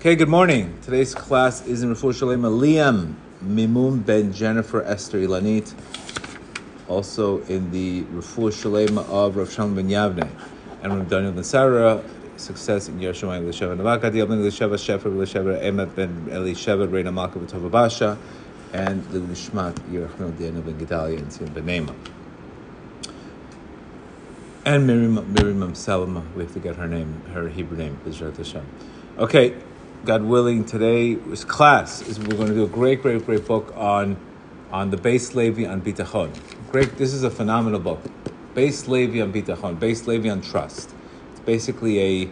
Okay, good morning. Today's class is in Refuah Shalema Liam Mimum Ben Jennifer Esther Ilanit. Also in the Refuah Shalema of Rav Shalom Ben Yavne and Rav Daniel Ben Sarah. Success in Yerushalayim L'Sheva Navaka, Diabin L'Sheva Shefer L'Sheva Emet Ben Elisheva Reina Malka B'Tova Basha, and the Lishmat Yerachmel Diana Ben Gedalia and Ben Nema. And Miriam, Miriam Salama, we have to get her name, her Hebrew name, B'Zrat Hashem. Okay, God willing, today is class. Is we're going to do a great, great, great book on on the Beis Levi on Bitachon. Great, this is a phenomenal book. Base Levi on Bitachon, Beis Levi on trust. It's basically a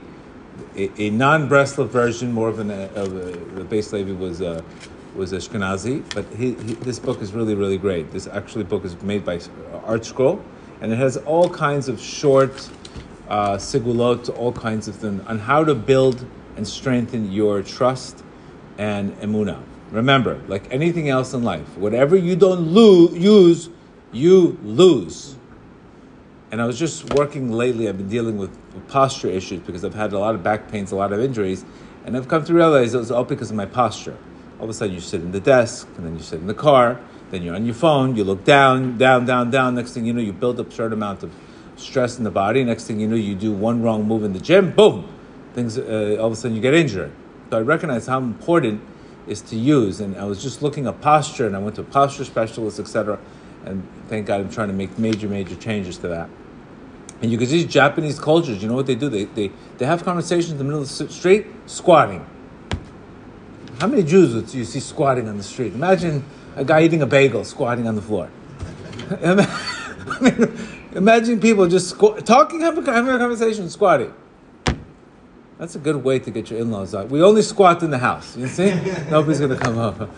a, a non-Breslov version, more of an of a, the Beis Levi was a was Ashkenazi, but he, he, this book is really, really great. This actually book is made by Art Scroll, and it has all kinds of short uh, segulot, all kinds of things on how to build and strengthen your trust and emuna. Remember, like anything else in life, whatever you don't lo- use, you lose. And I was just working lately, I've been dealing with posture issues because I've had a lot of back pains, a lot of injuries, and I've come to realize it was all because of my posture. All of a sudden, you sit in the desk, and then you sit in the car, then you're on your phone, you look down, down, down, down. Next thing you know, you build up a certain amount of stress in the body. Next thing you know, you do one wrong move in the gym, boom, things uh, all of a sudden you get injured. So I recognize how important is to use, and I was just looking at posture, and I went to a posture specialist, etc. And thank God I'm trying to make major, major changes to that. And you can see Japanese cultures. You know what they do? They they, they have conversations in the middle of the street, squatting. How many Jews do you see squatting on the street? Imagine a guy eating a bagel squatting on the floor. I mean, imagine people just squ- talking, having a conversation, squatting. That's a good way to get your in-laws out. We only squat in the house. You see, nobody's going to come up.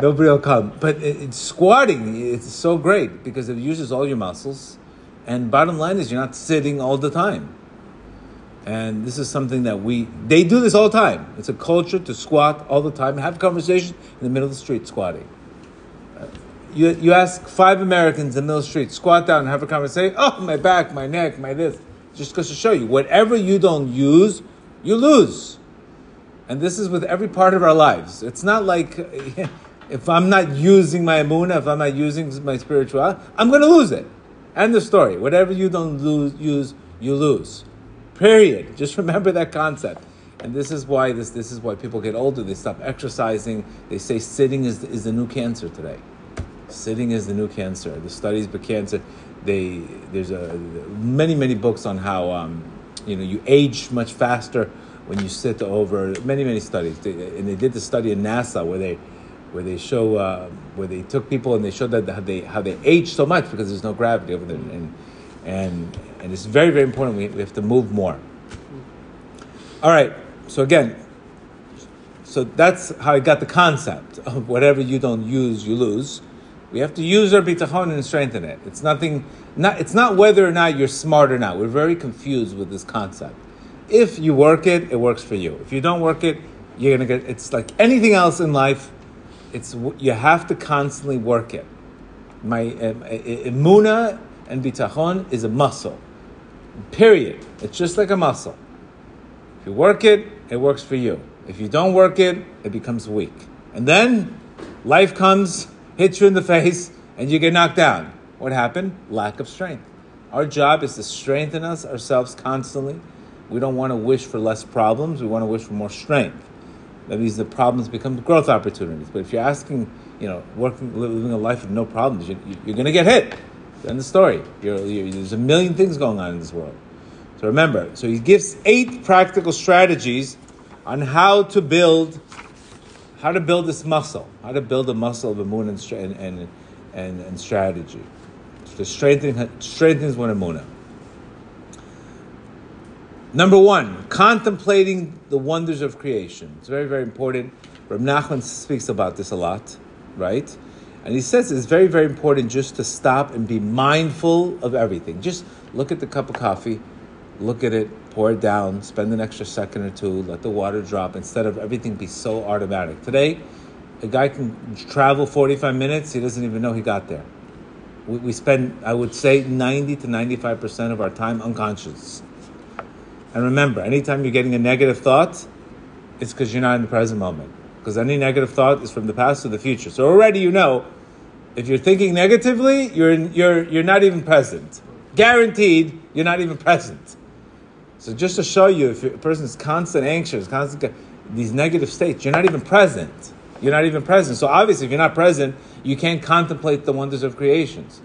Nobody will come. But it, it's squatting. It's so great because it uses all your muscles. And bottom line is, you're not sitting all the time. And this is something that we they do this all the time. It's a culture to squat all the time, and have conversation in the middle of the street squatting. Uh, you, you ask five Americans in the middle of the street, squat down and have a conversation. Oh, my back, my neck, my this. Just goes to show you, whatever you don't use, you lose. And this is with every part of our lives. It's not like if I'm not using my emuna, if I'm not using my spiritual, I'm going to lose it. End the story. Whatever you don't lose, use, you lose. Period. Just remember that concept. And this is why this this is why people get older. They stop exercising. They say sitting is is the new cancer today. Sitting is the new cancer. The studies but cancer. They there's a many many books on how um, you know you age much faster when you sit over. Many many studies. They, and they did the study in NASA where they where they show uh, where they took people and they showed that how they how they age so much because there's no gravity over there and and and it's very very important we, we have to move more all right so again so that's how i got the concept of whatever you don't use you lose we have to use our bitachon and strengthen it it's nothing not it's not whether or not you're smart or not we're very confused with this concept if you work it it works for you if you don't work it you're gonna get it's like anything else in life it's you have to constantly work it my um, emuna and bitachon is a muscle. Period. It's just like a muscle. If you work it, it works for you. If you don't work it, it becomes weak. And then life comes, hits you in the face, and you get knocked down. What happened? Lack of strength. Our job is to strengthen us ourselves constantly. We don't want to wish for less problems. We want to wish for more strength. That means the problems become growth opportunities. But if you're asking, you know, working, living a life with no problems, you, you're going to get hit. End the story. You're, you're, there's a million things going on in this world. So remember, so he gives eight practical strategies on how to build, how to build this muscle, how to build a muscle of emunah and, and, and, and strategy. To strengthen, strengthens one emunah. Number one, contemplating the wonders of creation. It's very, very important. Reb Nachman speaks about this a lot, right? And he says it's very, very important just to stop and be mindful of everything. Just look at the cup of coffee, look at it, pour it down, spend an extra second or two, let the water drop instead of everything be so automatic. Today, a guy can travel 45 minutes, he doesn't even know he got there. We, we spend, I would say, 90 to 95% of our time unconscious. And remember, anytime you're getting a negative thought, it's because you're not in the present moment. Because any negative thought is from the past to the future. So already you know, if you're thinking negatively, you're you're you're not even present. Guaranteed, you're not even present. So just to show you, if a person is constant anxious, constant these negative states, you're not even present. You're not even present. So obviously, if you're not present, you can't contemplate the wonders of creations.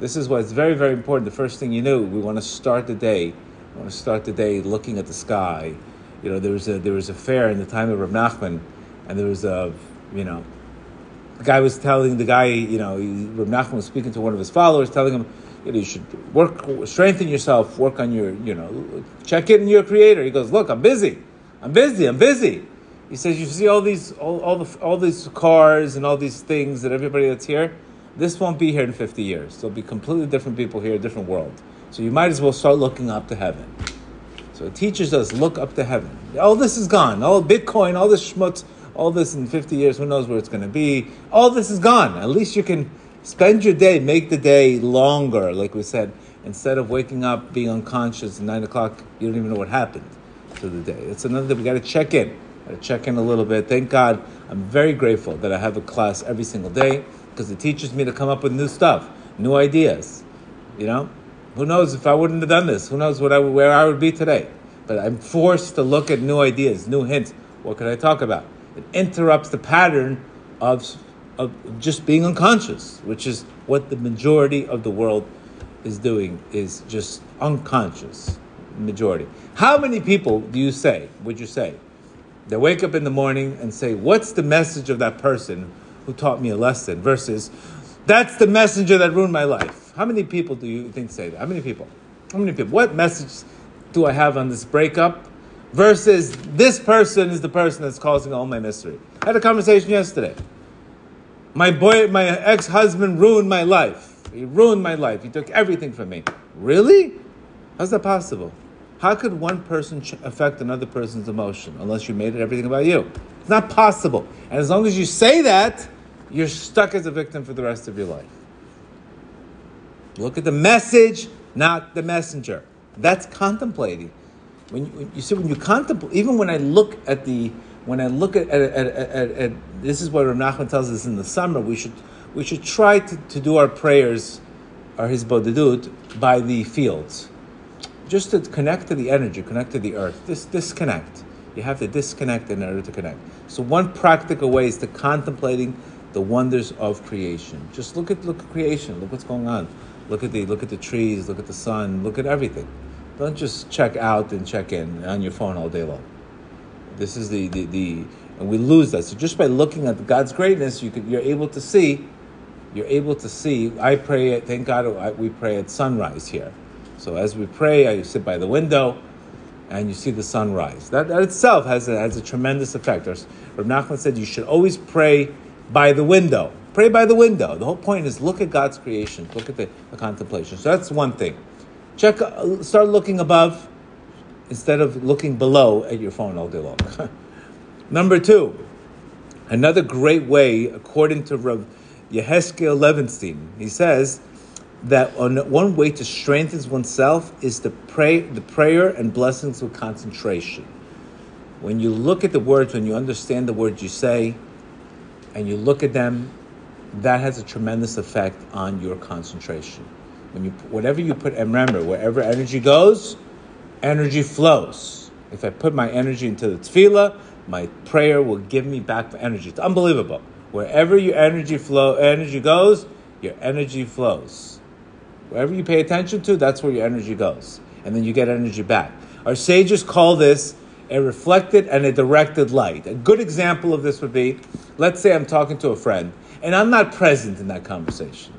This is why it's very, very important. The first thing you know, we want to start the day. We want to start the day looking at the sky. You know, there was a there was a fair in the time of Rav Nachman, and there was a you know, the guy was telling the guy, you know, Rav Nachman was speaking to one of his followers, telling him, you should work, strengthen yourself, work on your, you know, check in your creator. He goes, look, I'm busy, I'm busy, I'm busy. He says, you see all these, all, all the, all these cars and all these things that everybody that's here this won't be here in 50 years. There'll be completely different people here, different world. So you might as well start looking up to heaven. So it teaches us look up to heaven. All this is gone. All Bitcoin, all this schmutz, all this in 50 years, who knows where it's going to be. All this is gone. At least you can spend your day, make the day longer, like we said. Instead of waking up, being unconscious at 9 o'clock, you don't even know what happened to the day. It's another thing. We got to check in. Got to check in a little bit. Thank God. I'm very grateful that I have a class every single day because it teaches me to come up with new stuff, new ideas. You know, who knows if I wouldn't have done this? Who knows what I, where I would be today? But I'm forced to look at new ideas, new hints. What could I talk about? It interrupts the pattern of, of just being unconscious, which is what the majority of the world is doing, is just unconscious. Majority. How many people do you say, would you say, they wake up in the morning and say, What's the message of that person who taught me a lesson versus that's the messenger that ruined my life. How many people do you think say that? How many people? How many people? What message do I have on this breakup versus this person is the person that's causing all my misery? I had a conversation yesterday. My boy, my ex-husband ruined my life. He ruined my life. He took everything from me. Really? How's that possible? How could one person affect another person's emotion unless you made it everything about you? It's not possible. And as long as you say that, you're stuck as a victim for the rest of your life. Look at the message, not the messenger. That's contemplating. When you, when you see when you contemplate, even when I look at the when I look at, at, at, at, this is what Rav Nachman tells us in the summer. We should we should try to, to do our prayers, our hisbodedut, by the fields, just to connect to the energy, connect to the earth. This disconnect. You have to disconnect in order to connect. So one practical way is to contemplating the wonders of creation. Just look at look at creation. Look what's going on. Look at the look at the trees. Look at the sun. Look at everything. Don't just check out and check in on your phone all day long. This is the the, the and we lose that. So just by looking at God's greatness, you could, you're able to see. You're able to see. I pray. Thank God. We pray at sunrise here. So as we pray, I sit by the window and you see the sun rise. That, that itself has a, has a tremendous effect. Rav Nachman said you should always pray by the window. Pray by the window. The whole point is look at God's creation, look at the, the contemplation. So that's one thing. Check, uh, start looking above instead of looking below at your phone all day long. Number two, another great way, according to Rav Yeheskel Levenstein, he says that one way to strengthen oneself is to pray the prayer and blessings with concentration. When you look at the words, when you understand the words you say, and you look at them, that has a tremendous effect on your concentration. When you, whatever you put, and remember, wherever energy goes, energy flows. If I put my energy into the tefillah, my prayer will give me back the energy. It's unbelievable. Wherever your energy flow, energy goes, your energy flows. Wherever you pay attention to, that's where your energy goes, and then you get energy back. Our sages call this a reflected and a directed light. A good example of this would be let's say I'm talking to a friend and I'm not present in that conversation.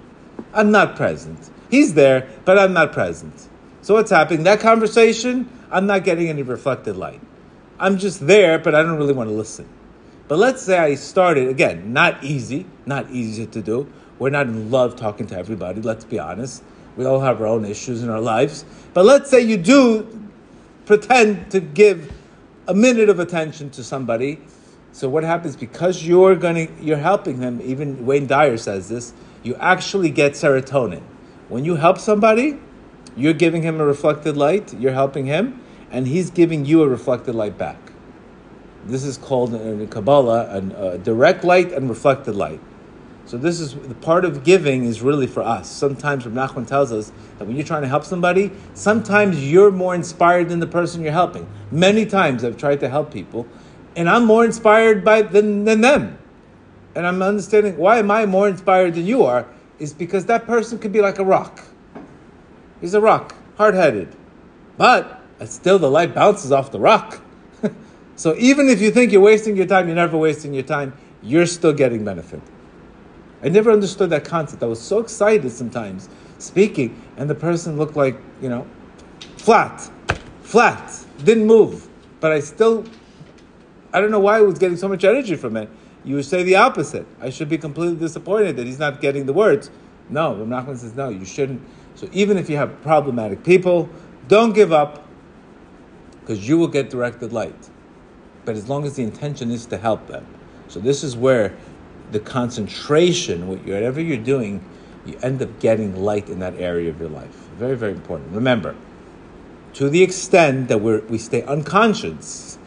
I'm not present. He's there, but I'm not present. So what's happening? That conversation, I'm not getting any reflected light. I'm just there, but I don't really want to listen. But let's say I started, again, not easy, not easy to do. We're not in love talking to everybody, let's be honest. We all have our own issues in our lives. But let's say you do pretend to give a minute of attention to somebody. So what happens because you're going to you're helping them, even Wayne Dyer says this, you actually get serotonin. When you help somebody, you're giving him a reflected light, you're helping him, and he's giving you a reflected light back. This is called in Kabbalah a direct light and reflected light. So this is the part of giving is really for us. Sometimes Rav Nachman tells us that when you're trying to help somebody, sometimes you're more inspired than the person you're helping. Many times I've tried to help people, and I'm more inspired by than, than them. And I'm understanding why am I more inspired than you are is because that person could be like a rock. He's a rock, hard-headed, but still the light bounces off the rock. so even if you think you're wasting your time, you're never wasting your time. You're still getting benefit. I never understood that concept. I was so excited sometimes speaking, and the person looked like, you know, flat, flat, didn't move. But I still, I don't know why I was getting so much energy from it. You would say the opposite. I should be completely disappointed that he's not getting the words. No, Rav Nachman says, no, you shouldn't. So even if you have problematic people, don't give up because you will get directed light. But as long as the intention is to help them. So this is where the concentration, whatever you're doing, you end up getting light in that area of your life. Very, very important. Remember, to the extent that we we stay unconscious,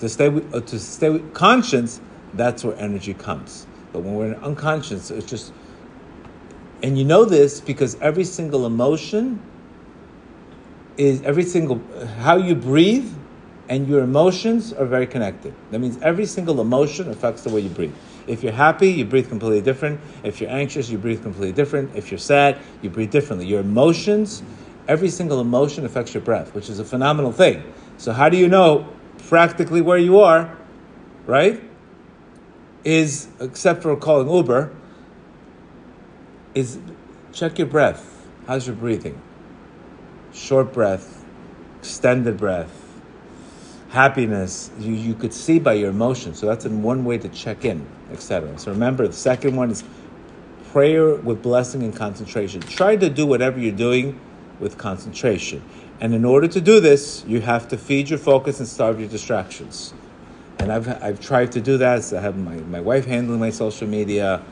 to stay uh, to stay conscious, that's where energy comes. But when we're unconscious, it's just, and you know this because every single emotion is every single how you breathe and your emotions are very connected. That means every single emotion affects the way you breathe. If you're happy, you breathe completely different. If you're anxious, you breathe completely different. If you're sad, you breathe differently. Your emotions, every single emotion affects your breath, which is a phenomenal thing. So, how do you know practically where you are, right? Is, except for calling Uber, is check your breath. How's your breathing? Short breath, extended breath, happiness you, you could see by your emotion. So that's in one way to check in, etc. So remember, the second one is prayer with blessing and concentration. Try to do whatever you're doing with concentration. And in order to do this, you have to feed your focus and starve your distractions. And I've, I've tried to do that. So I have my, my wife handling my social media.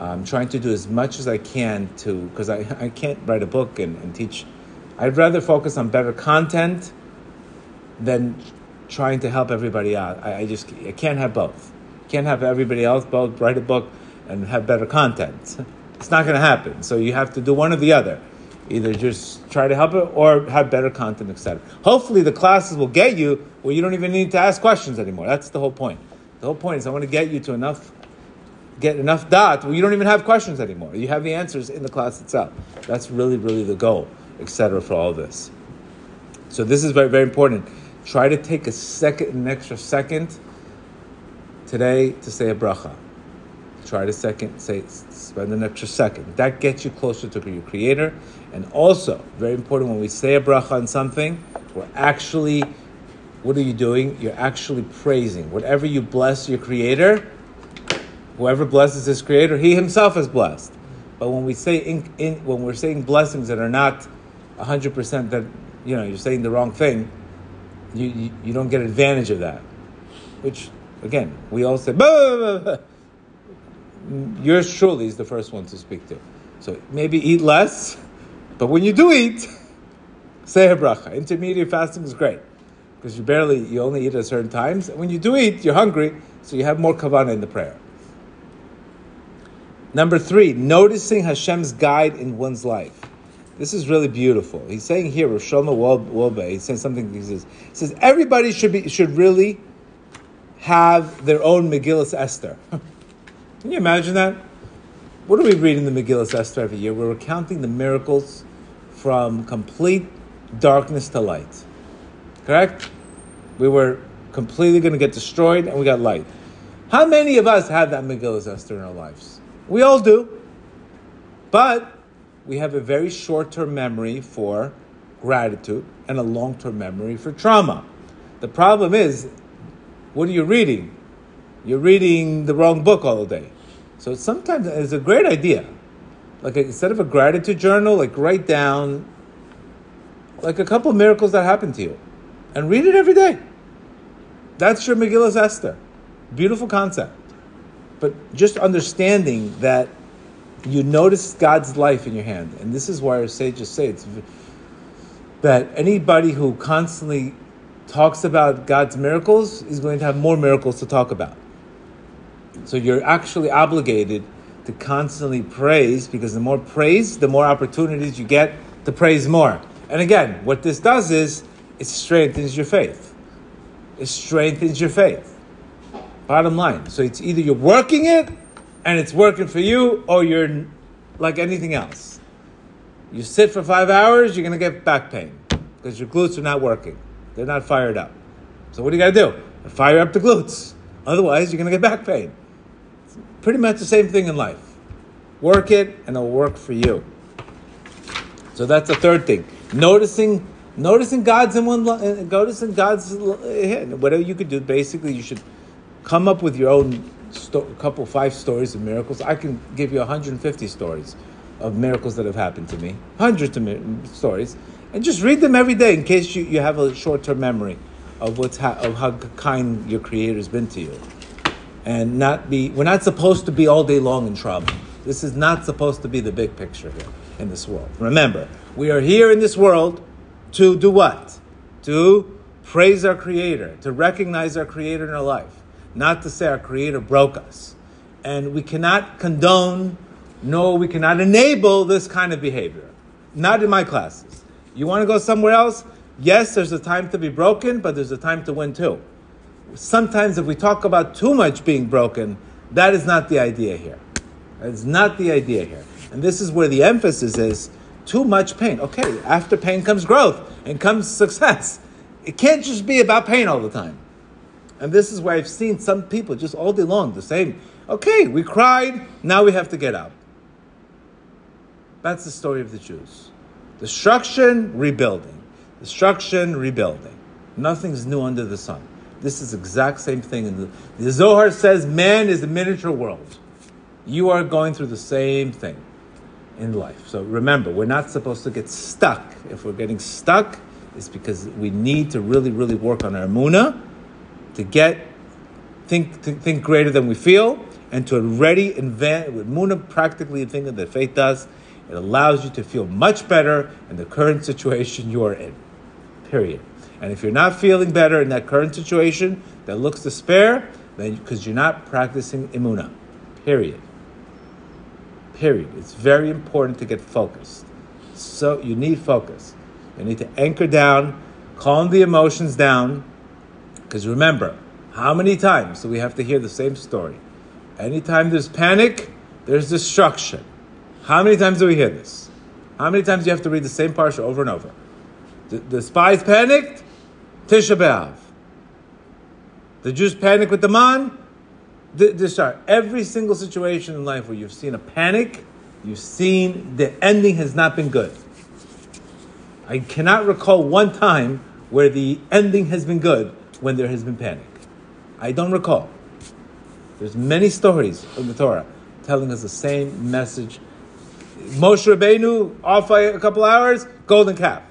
I'm trying to do as much as I can to, because I, I can't write a book and, and teach. I'd rather focus on better content than trying to help everybody out. I, I just I can't have both. Can't have everybody else both write a book and have better content. It's not going to happen. So you have to do one or the other. Either just try to help it or have better content, etc. Hopefully, the classes will get you where you don't even need to ask questions anymore. That's the whole point. The whole point is I want to get you to enough, get enough dot where you don't even have questions anymore. You have the answers in the class itself. That's really, really the goal, etc. For all this. So this is very, very important. Try to take a second, an extra second today to say a bracha. Try to second, say, spend an extra second. That gets you closer to your Creator. And also, very important, when we say a bracha on something, we're actually, what are you doing? You're actually praising. Whatever you bless your Creator, whoever blesses his Creator, he himself is blessed. But when we say in, in, when we're saying blessings that are not hundred percent that you know you're saying the wrong thing, you, you, you don't get advantage of that. Which, again, we all say, bah, bah, bah, yours truly is the first one to speak to. So maybe eat less, but when you do eat, say a bracha. Intermediate fasting is great because you barely, you only eat at certain times. And when you do eat, you're hungry, so you have more kavanah in the prayer. Number three, noticing Hashem's guide in one's life. This is really beautiful. He's saying here, Rosh Wolbe, he's saying something. He says, he says everybody should be should really have their own Megillus Esther. Can you imagine that? What are we reading the Megillus Esther every year? We're recounting the miracles from complete darkness to light. Correct? We were completely going to get destroyed, and we got light. How many of us have that Megillus Esther in our lives? We all do. But we have a very short term memory for gratitude and a long term memory for trauma. The problem is, what are you reading? You're reading the wrong book all day. So sometimes it's a great idea. Like instead of a gratitude journal, like write down like a couple miracles that happened to you and read it every day. That's your Megillus Esther. Beautiful concept. But just understanding that you notice God's life in your hand. And this is why our sages say it's that anybody who constantly talks about God's miracles, is going to have more miracles to talk about. So you're actually obligated to constantly praise because the more praise, the more opportunities you get to praise more. And again, what this does is it strengthens your faith. It strengthens your faith. Bottom line. So it's either you're working it and it's working for you, or you're like anything else. You sit for five hours, you're going to get back pain because your glutes are not working. They're not fired up. So what do you got to do? Fire up the glutes. Otherwise, you're going to get back pain. It's pretty much the same thing in life. Work it, and it'll work for you. So that's the third thing. Noticing, noticing God's in one, uh, noticing God's hand. Whatever you could do, basically, you should come up with your own sto- couple, five stories of miracles. I can give you 150 stories of miracles that have happened to me, hundreds of mi- stories, and just read them every day in case you, you have a short-term memory of what's ha- of how kind your Creator's been to you, and not be. We're not supposed to be all day long in trouble. This is not supposed to be the big picture here in this world. Remember, we are here in this world to do what? To praise our Creator, to recognize our Creator in our life, not to say our Creator broke us. And we cannot condone, nor we cannot enable this kind of behavior. Not in my classes. You want to go somewhere else? Yes, there's a time to be broken, but there's a time to win too. Sometimes if we talk about too much being broken, that is not the idea here. That's not the idea here. And this is where the emphasis is too much pain. Okay, after pain comes growth and comes success. It can't just be about pain all the time. And this is where I've seen some people just all day long the same. Okay, we cried, now we have to get up. That's the story of the Jews. Destruction, rebuilding. Destruction, rebuilding. Nothing's new under the sun. This is exact same thing. In the, the Zohar says man is a miniature world. You are going through the same thing in life. So remember, we're not supposed to get stuck. If we're getting stuck, it's because we need to really, really work on our muna to get think to think greater than we feel, and to already invent with muna practically the thing that faith does. It allows you to feel much better in the current situation you are in. Period. And if you're not feeling better in that current situation that looks despair, then because you're not practicing imuna. Period. Period. It's very important to get focused. So you need focus. You need to anchor down, calm the emotions down. Because remember, how many times do we have to hear the same story? Anytime there's panic, there's destruction. How many times do we hear this? How many times do you have to read the same parsha over and over? The, the spies panicked, Tisha B'Av. The Jews panicked with the man, this are every single situation in life where you've seen a panic, you've seen the ending has not been good. I cannot recall one time where the ending has been good when there has been panic. I don't recall. There's many stories in the Torah telling us the same message. Moshe Rabbeinu off by a couple hours, golden calf.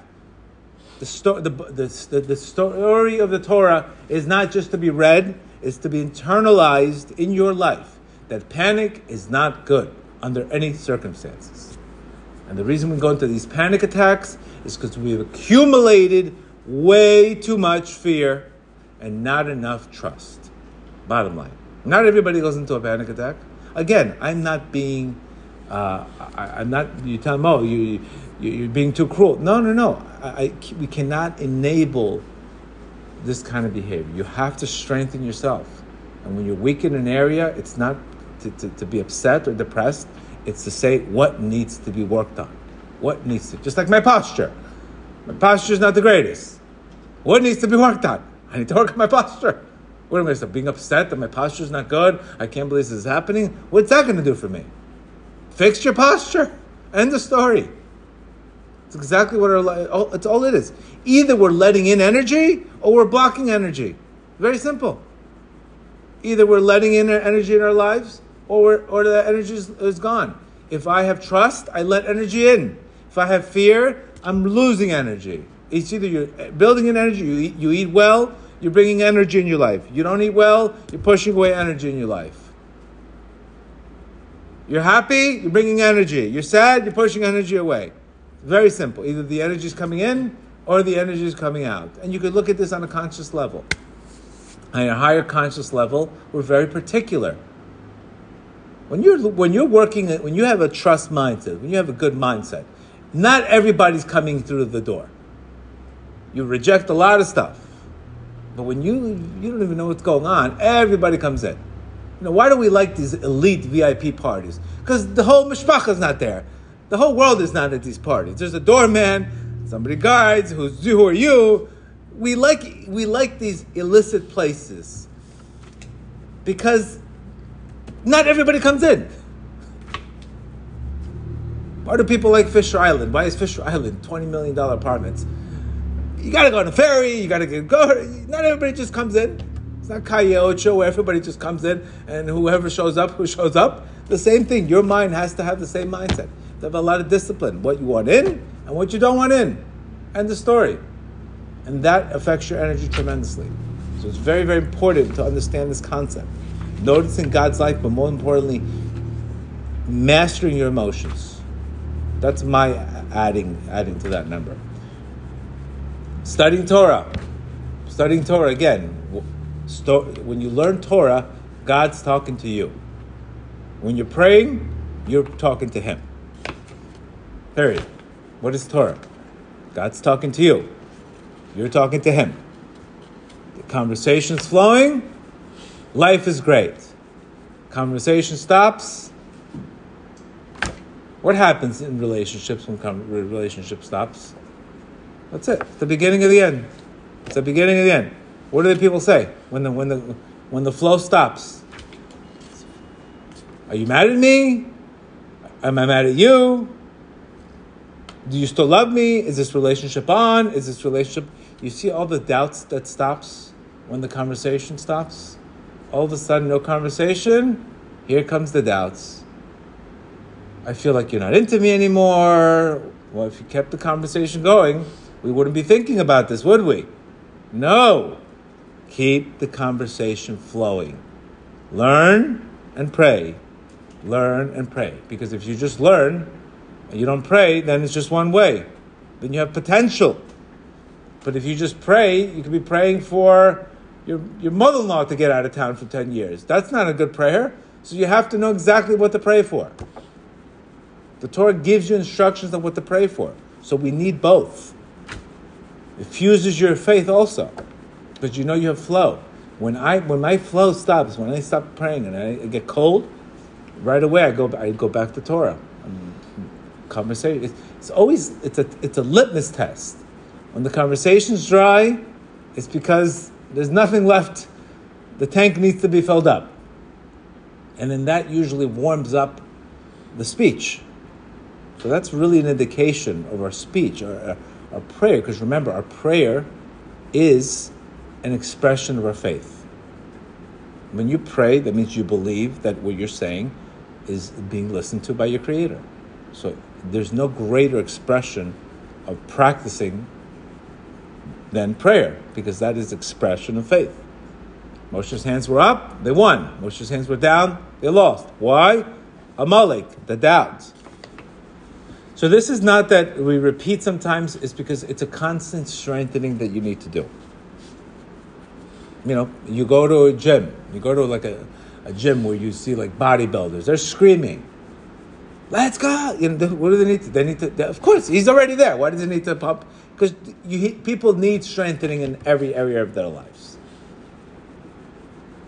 The, sto- the, the, the story of the Torah is not just to be read, it's to be internalized in your life that panic is not good under any circumstances. And the reason we go into these panic attacks is because we've accumulated way too much fear and not enough trust. Bottom line. Not everybody goes into a panic attack. Again, I'm not being, uh, I, am not, you tell them, oh, you, you, are being too cruel. No, no, no. I, I, we cannot enable this kind of behavior. You have to strengthen yourself. And when you're weak in an area, it's not to, to, to, be upset or depressed, it's to say what needs to be worked on. What needs to, just like my posture. My posture is not the greatest. What needs to be worked on? I need to work on my posture. What am I start being upset that my posture is not good? I can't believe this is happening. What's that going to do for me? Fix your posture. End the story. It's exactly what our it's all it is. Either we're letting in energy or we're blocking energy. Very simple. Either we're letting in energy in our lives or or the energy is, is gone. If I have trust, I let energy in. If I have fear, I'm losing energy. It's either you're uh, building an energy, you eat, you eat well, you're bringing energy in your life. You don't eat well, you're pushing away energy in your life. You're happy, you're bringing energy. You're sad, you're pushing energy away. Very simple. Either the energy is coming in or the energy is coming out. And you could look at this on a conscious level. On a higher conscious level, we're very particular. When you're when you're working when you have a trust mindset, when you have a good mindset, not everybody's coming through the door. You reject a lot of stuff. But when you you don't even know what's going on, everybody comes in. You know, why do we like these elite VIP parties? Because the whole mishpacha is not there. The whole world is not at these parties. There's a doorman, somebody guides, who's who are you? We like we like these illicit places because not everybody comes in. Why do people like Fisher Island? Why is Fisher Island $20 million apartments? You gotta go on a ferry, you gotta get, go. Not everybody just comes in. It's not Calle Ocho where everybody just comes in and whoever shows up, who shows up. The same thing. Your mind has to have the same mindset. To have a lot of discipline. What you want in and what you don't want in. End the story. And that affects your energy tremendously. So it's very, very important to understand this concept. Noticing God's life, but more importantly, mastering your emotions. That's my adding adding to that number. Studying Torah. Studying Torah again. When you learn Torah, God's talking to you. When you're praying, you're talking to Him. Period. What is Torah? God's talking to you. You're talking to Him. The conversation's flowing. Life is great. Conversation stops. What happens in relationships when relationship stops? That's it. The beginning of the end. It's the beginning of the end. What do the people say when the when the when the flow stops? Are you mad at me? Am I mad at you? Do you still love me? Is this relationship on? Is this relationship? You see all the doubts that stops when the conversation stops. All of a sudden, no conversation. Here comes the doubts. I feel like you're not into me anymore. Well, if you kept the conversation going, we wouldn't be thinking about this, would we? No. Keep the conversation flowing. Learn and pray. Learn and pray. Because if you just learn and you don't pray, then it's just one way. Then you have potential. But if you just pray, you could be praying for your, your mother in law to get out of town for 10 years. That's not a good prayer. So you have to know exactly what to pray for. The Torah gives you instructions on what to pray for. So we need both. It fuses your faith also, because you know you have flow. When I when my flow stops, when I stop praying and I get cold, right away I go I go back to Torah. Conversation. It's, it's always it's a it's a litmus test. When the conversation's dry, it's because there's nothing left. The tank needs to be filled up, and then that usually warms up the speech. So that's really an indication of our speech, our, uh, our prayer, because remember, our prayer is an expression of our faith. When you pray, that means you believe that what you're saying is being listened to by your Creator. So there's no greater expression of practicing than prayer, because that is expression of faith. Moshe's hands were up, they won. Moshe's hands were down, they lost. Why? Amalek, the doubt. So this is not that we repeat sometimes, it's because it's a constant strengthening that you need to do. You know, you go to a gym, you go to like a, a gym where you see like bodybuilders, they're screaming, let's go. You know, what do they need to? They need to. They, of course, he's already there. Why does he need to pump? Because people need strengthening in every area of their lives.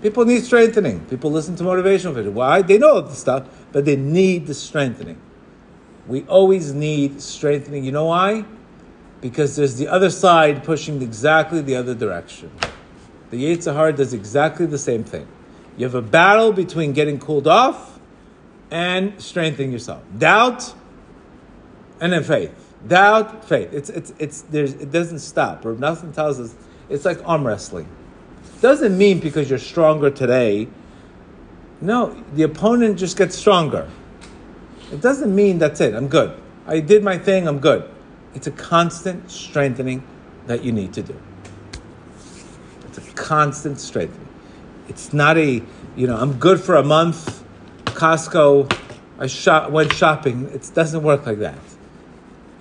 People need strengthening. People listen to motivational videos. Why? They know the stuff, but they need the strengthening. We always need strengthening. You know why? Because there's the other side pushing exactly the other direction. The Yetzer Hara does exactly the same thing. You have a battle between getting cooled off and strengthening yourself. Doubt and then faith. Doubt, faith. It's it's it's there's it doesn't stop. Or nothing tells us it's like arm wrestling. Doesn't mean because you're stronger today. No, the opponent just gets stronger. It doesn't mean that's it. I'm good. I did my thing. I'm good. It's a constant strengthening that you need to do. It's a constant strengthening. It's not a, you know, I'm good for a month. Costco, I shop, went shopping. It doesn't work like that.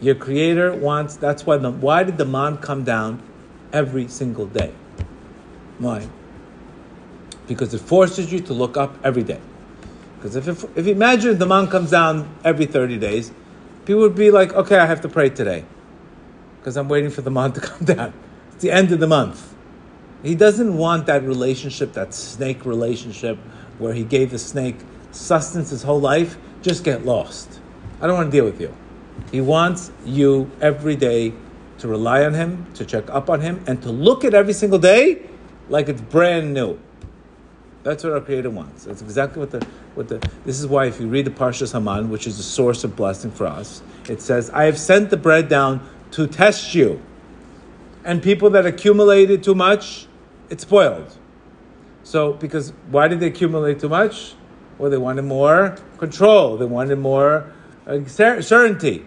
Your Creator wants. That's why. The, why did the man come down every single day? Why? Because it forces you to look up every day. Because if, if, if you imagine the man comes down every 30 days, people would be like, okay, I have to pray today. Because I'm waiting for the man to come down. It's the end of the month. He doesn't want that relationship, that snake relationship, where he gave the snake sustenance his whole life. Just get lost. I don't want to deal with you. He wants you every day to rely on him, to check up on him, and to look at every single day like it's brand new. That's what our Creator wants. That's exactly what the what the. This is why if you read the Parshas Haman, which is the source of blessing for us, it says, "I have sent the bread down to test you." And people that accumulated too much, it spoiled. So, because why did they accumulate too much? Well, they wanted more control. They wanted more uh, certainty,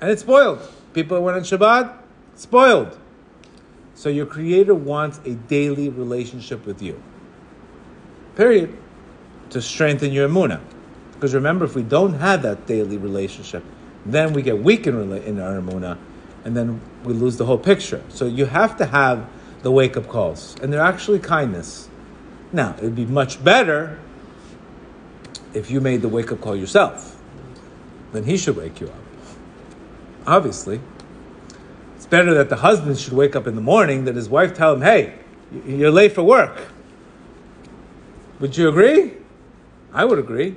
and it spoiled. People that went on Shabbat, spoiled. So your Creator wants a daily relationship with you. Period. To strengthen your emunah. Because remember, if we don't have that daily relationship, then we get weak in, in our emunah, and then we lose the whole picture. So you have to have the wake up calls, and they're actually kindness. Now, it would be much better if you made the wake up call yourself. Then he should wake you up. Obviously. It's better that the husband should wake up in the morning than his wife tell him, hey, you're late for work. Would you agree? I would agree.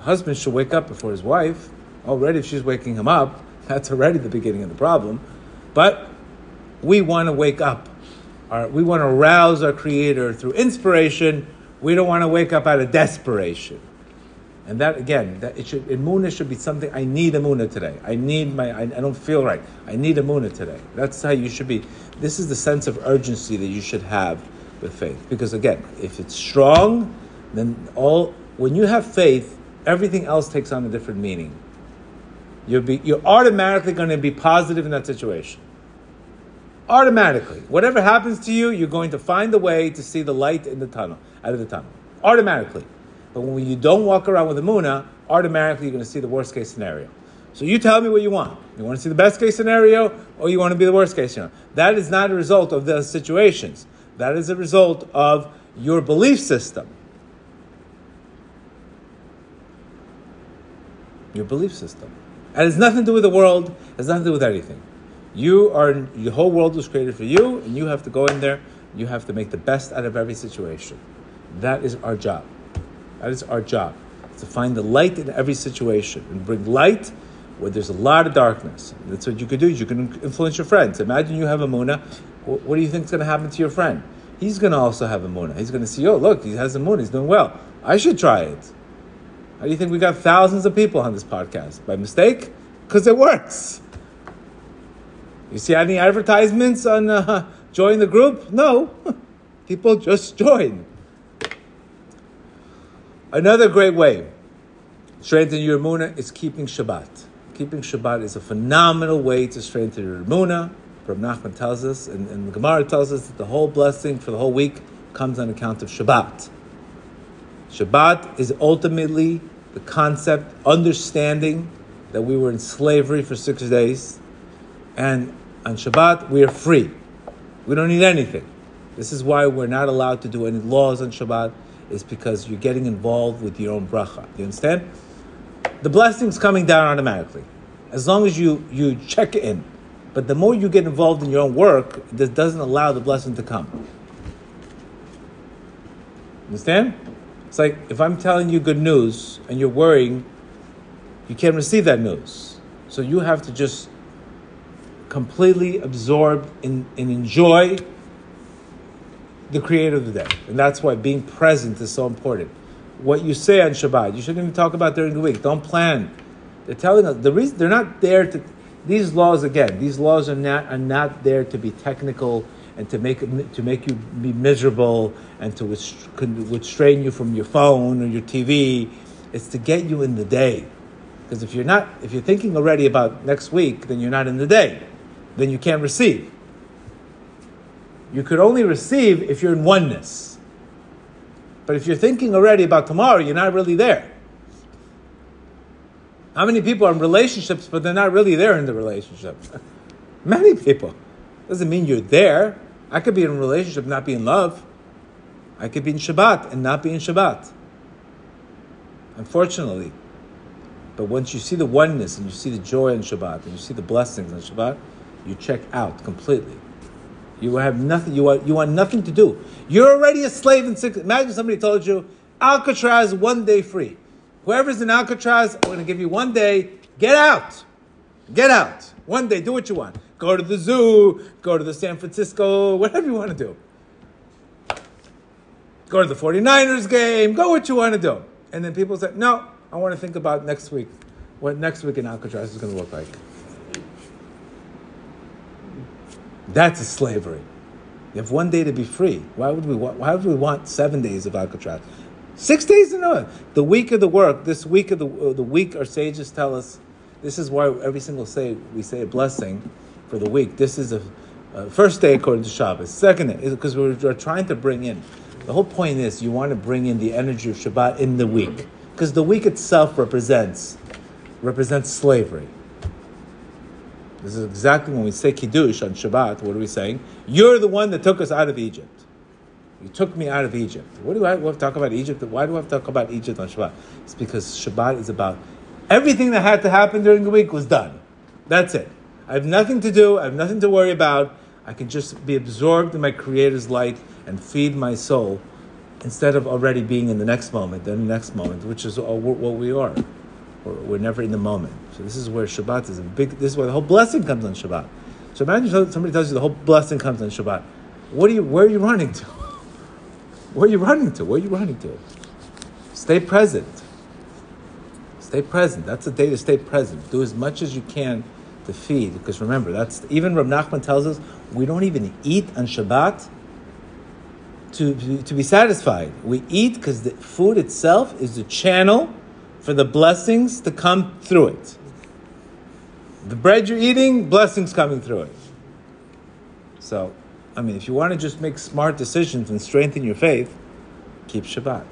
Husband should wake up before his wife. Already, if she's waking him up, that's already the beginning of the problem. But we want to wake up. Our, we want to rouse our Creator through inspiration. We don't want to wake up out of desperation. And that again, that it should emuna should be something. I need a emuna today. I need my. I, I, don't feel right. I need a emuna today. That's how you should be. This is the sense of urgency that you should have with faith. Because again, if it's strong, then all when you have faith, everything else takes on a different meaning. You'll be you're automatically going to be positive in that situation. Automatically, whatever happens to you, you're going to find a way to see the light in the tunnel, out of the tunnel. Automatically. But when you don't walk around with a muna, automatically you're going to see the worst case scenario. So you tell me what you want. You want to see the best case scenario, or you want to be the worst case scenario. That is not a result of the situations. That is a result of your belief system. Your belief system. It has nothing to do with the world, has nothing to do with anything. You are the whole world was created for you, and you have to go in there. You have to make the best out of every situation. That is our job. That is our job. to find the light in every situation and bring light where there's a lot of darkness. That's what you could do. You can influence your friends. Imagine you have a muna. What do you think is going to happen to your friend? He's going to also have a muna. He's going to see, oh, look, he has a muna. He's doing well. I should try it. How do you think we got thousands of people on this podcast? By mistake? Because it works. You see any advertisements on uh, join the group? No. People just join. Another great way strengthen your emunah is keeping Shabbat. Keeping Shabbat is a phenomenal way to strengthen your emunah. Rav Nachman tells us, and, and the Gemara tells us that the whole blessing for the whole week comes on account of Shabbat. Shabbat is ultimately the concept, understanding that we were in slavery for six days, and on Shabbat we are free. We don't need anything. This is why we're not allowed to do any laws on Shabbat, is because you're getting involved with your own bracha. You understand? The blessing's coming down automatically. As long as you, you check in. But the more you get involved in your own work, this doesn't allow the blessing to come. Understand? It's like if I'm telling you good news and you're worrying, you can't receive that news. So you have to just completely absorb and, and enjoy the creator of the day. And that's why being present is so important. What you say on Shabbat, you shouldn't even talk about during the week. Don't plan. They're telling us the reason they're not there to these laws again, these laws are not are not there to be technical and to make to make you be miserable and to restrain you from your phone or your TV. It's to get you in the day. Because if you're not, if you're thinking already about next week, then you're not in the day. Then you can't receive. You could only receive if you're in oneness. But if you're thinking already about tomorrow, you're not really there. How many people are in relationships, but they're not really there in the relationship? Many people. Doesn't mean you're there. I could be in a relationship, not be in love. I could be in Shabbat and not be in Shabbat. Unfortunately. But once you see the oneness and you see the joy in Shabbat and you see the blessings in Shabbat, you check out completely. You have nothing. You want. You want nothing to do. You're already a slave in six. Imagine somebody told you Alcatraz one day free. Whoever's in Alcatraz, I'm going to give you one day. Get out. Get out. One day, do what you want. Go to the zoo. Go to the San Francisco. Whatever you want to do. Go to the 49ers game. Go what you want to do. And then people say, no, I want to think about next week. What next week in Alcatraz is going to look like. That's a slavery. You have one day to be free. Why would we want, why would we want seven days of Alcatraz? Six days in a The week of the work, this week of the, uh, the week, our sages tell us, this is why every single say we say a blessing for the week. This is a first day according to Shabbos. Second day, because we're, we're trying to bring in. The whole point is you want to bring in the energy of Shabbat in the week. Because the week itself represents represents slavery. This is exactly when we say Kiddush on Shabbat, what are we saying? You're the one that took us out of Egypt. You took me out of Egypt. What do I have to talk about Egypt? Why do I have to talk about Egypt on Shabbat? It's because Shabbat is about everything that had to happen during the week was done. That's it. I have nothing to do, I have nothing to worry about. I can just be absorbed in my Creator's light and feed my soul instead of already being in the next moment, then the next moment, which is what we are. We're, never in the moment. So this is where Shabbat is a big. This is where the whole blessing comes on Shabbat. So imagine somebody tells you the whole blessing comes on Shabbat. What are you? Where are you running to? Where are you running to? Where are you running to? Stay present. Stay present. That's a day to stay present. Do as much as you can to feed, because remember, that's even Rav Nachman tells us we don't even eat on Shabbat to, to be satisfied. We eat because the food itself is the channel for the blessings to come through it. The bread you're eating, blessings coming through it. So, I mean, if you want to just make smart decisions and strengthen your faith, keep Shabbat.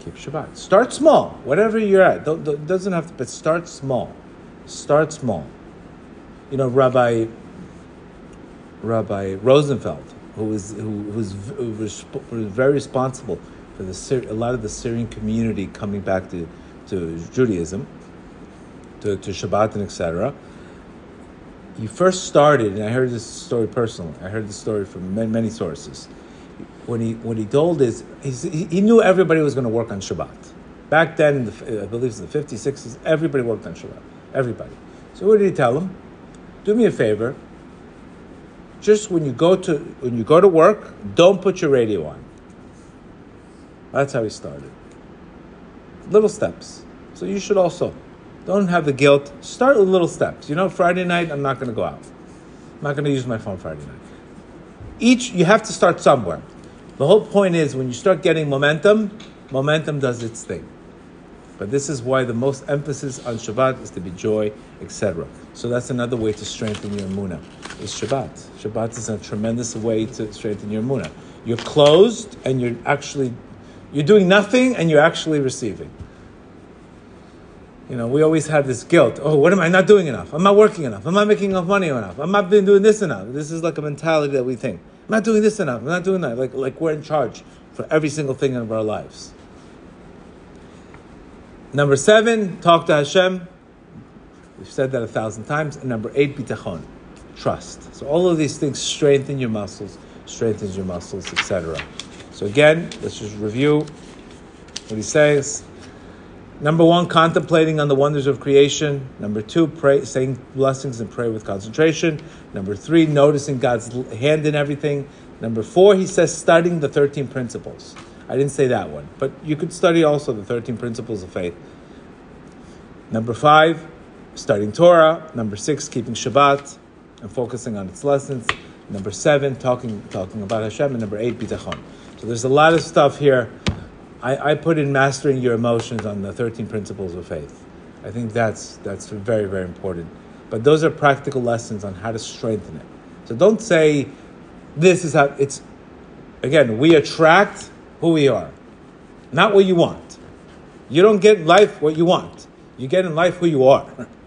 Keep Shabbat. Start small, whatever you're at. Don't, don't, doesn't have to, but start small. Start small. You know, Rabbi Rabbi Rosenfeld, who was who was, who was, very responsible for the a lot of the Syrian community coming back to, to Judaism, to, to Shabbat and etc. He first started, and I heard this story personally. I heard this story from many, many sources. When he when he told his, he, he knew everybody was going to work on Shabbat. Back then, the, I believe in the 50s, 60s, everybody worked on Shabbat. Everybody. So what did he tell them? Do me a favor. Just when you go to when you go to work, don't put your radio on. That's how he started. Little steps. So you should also. Don't have the guilt. Start with little steps. You know, Friday night, I'm not going to go out. I'm not going to use my phone Friday night. Each, you have to start somewhere. The whole point is when you start getting momentum, momentum does its thing. But this is why the most emphasis on Shabbat is to be joy, etc. So that's another way to strengthen your Emunah, is Shabbat. Shabbat is a tremendous way to strengthen your Emunah. You're closed and you're actually you're doing nothing and you're actually receiving. You know, we always have this guilt. Oh, what am I not doing enough? I'm not working enough. I'm not making enough money enough. I'm not been doing this enough. This is like a mentality that we think. I'm not doing this enough. I'm not doing that. Like, like we're in charge for every single thing of our lives. Number seven, talk to Hashem. We've said that a thousand times. And number eight, bitachon, trust. So all of these things strengthen your muscles, strengthens your muscles, etc. So again, let's just review what he says. Number one, contemplating on the wonders of creation. Number two, pray, saying blessings and pray with concentration. Number three, noticing God's hand in everything. Number four, he says studying the 13 principles. I didn't say that one, but you could study also the 13 principles of faith. Number five, studying Torah. Number six, keeping Shabbat and focusing on its lessons. Number seven, talking talking about Hashem. And number eight, bitachon. So there's a lot of stuff here. I, I put in mastering your emotions on the 13 principles of faith. I think that's that's very, very important. But those are practical lessons on how to strengthen it. So don't say this is how it's again, we attract who we are, not what you want. You don't get in life what you want. You get in life who you are.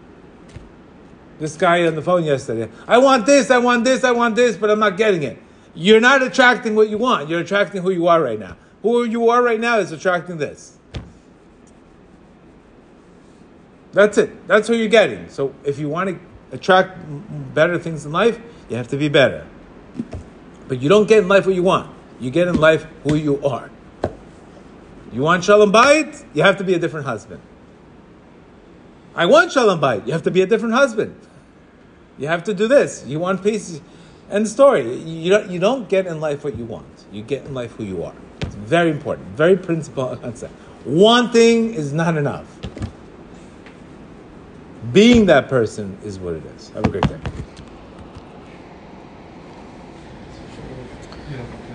This guy on the phone yesterday, I want this, I want this, I want this, but I'm not getting it. You're not attracting what you want. You're attracting who you are right now. Who you are right now is attracting this. That's it. That's who you're getting. So if you want to attract better things in life, you have to be better. But you don't get in life what you want. You get in life who you are. You want shalom bayit? You have to be a different husband. I want shalom bayit. You have to be a different husband. You have to do this. You want peace. End story. You don't, you don't get in life what you want. You get in life who you are. It's very important. Very principle concept. One thing is not enough. Being that person is what it is. Have a great day.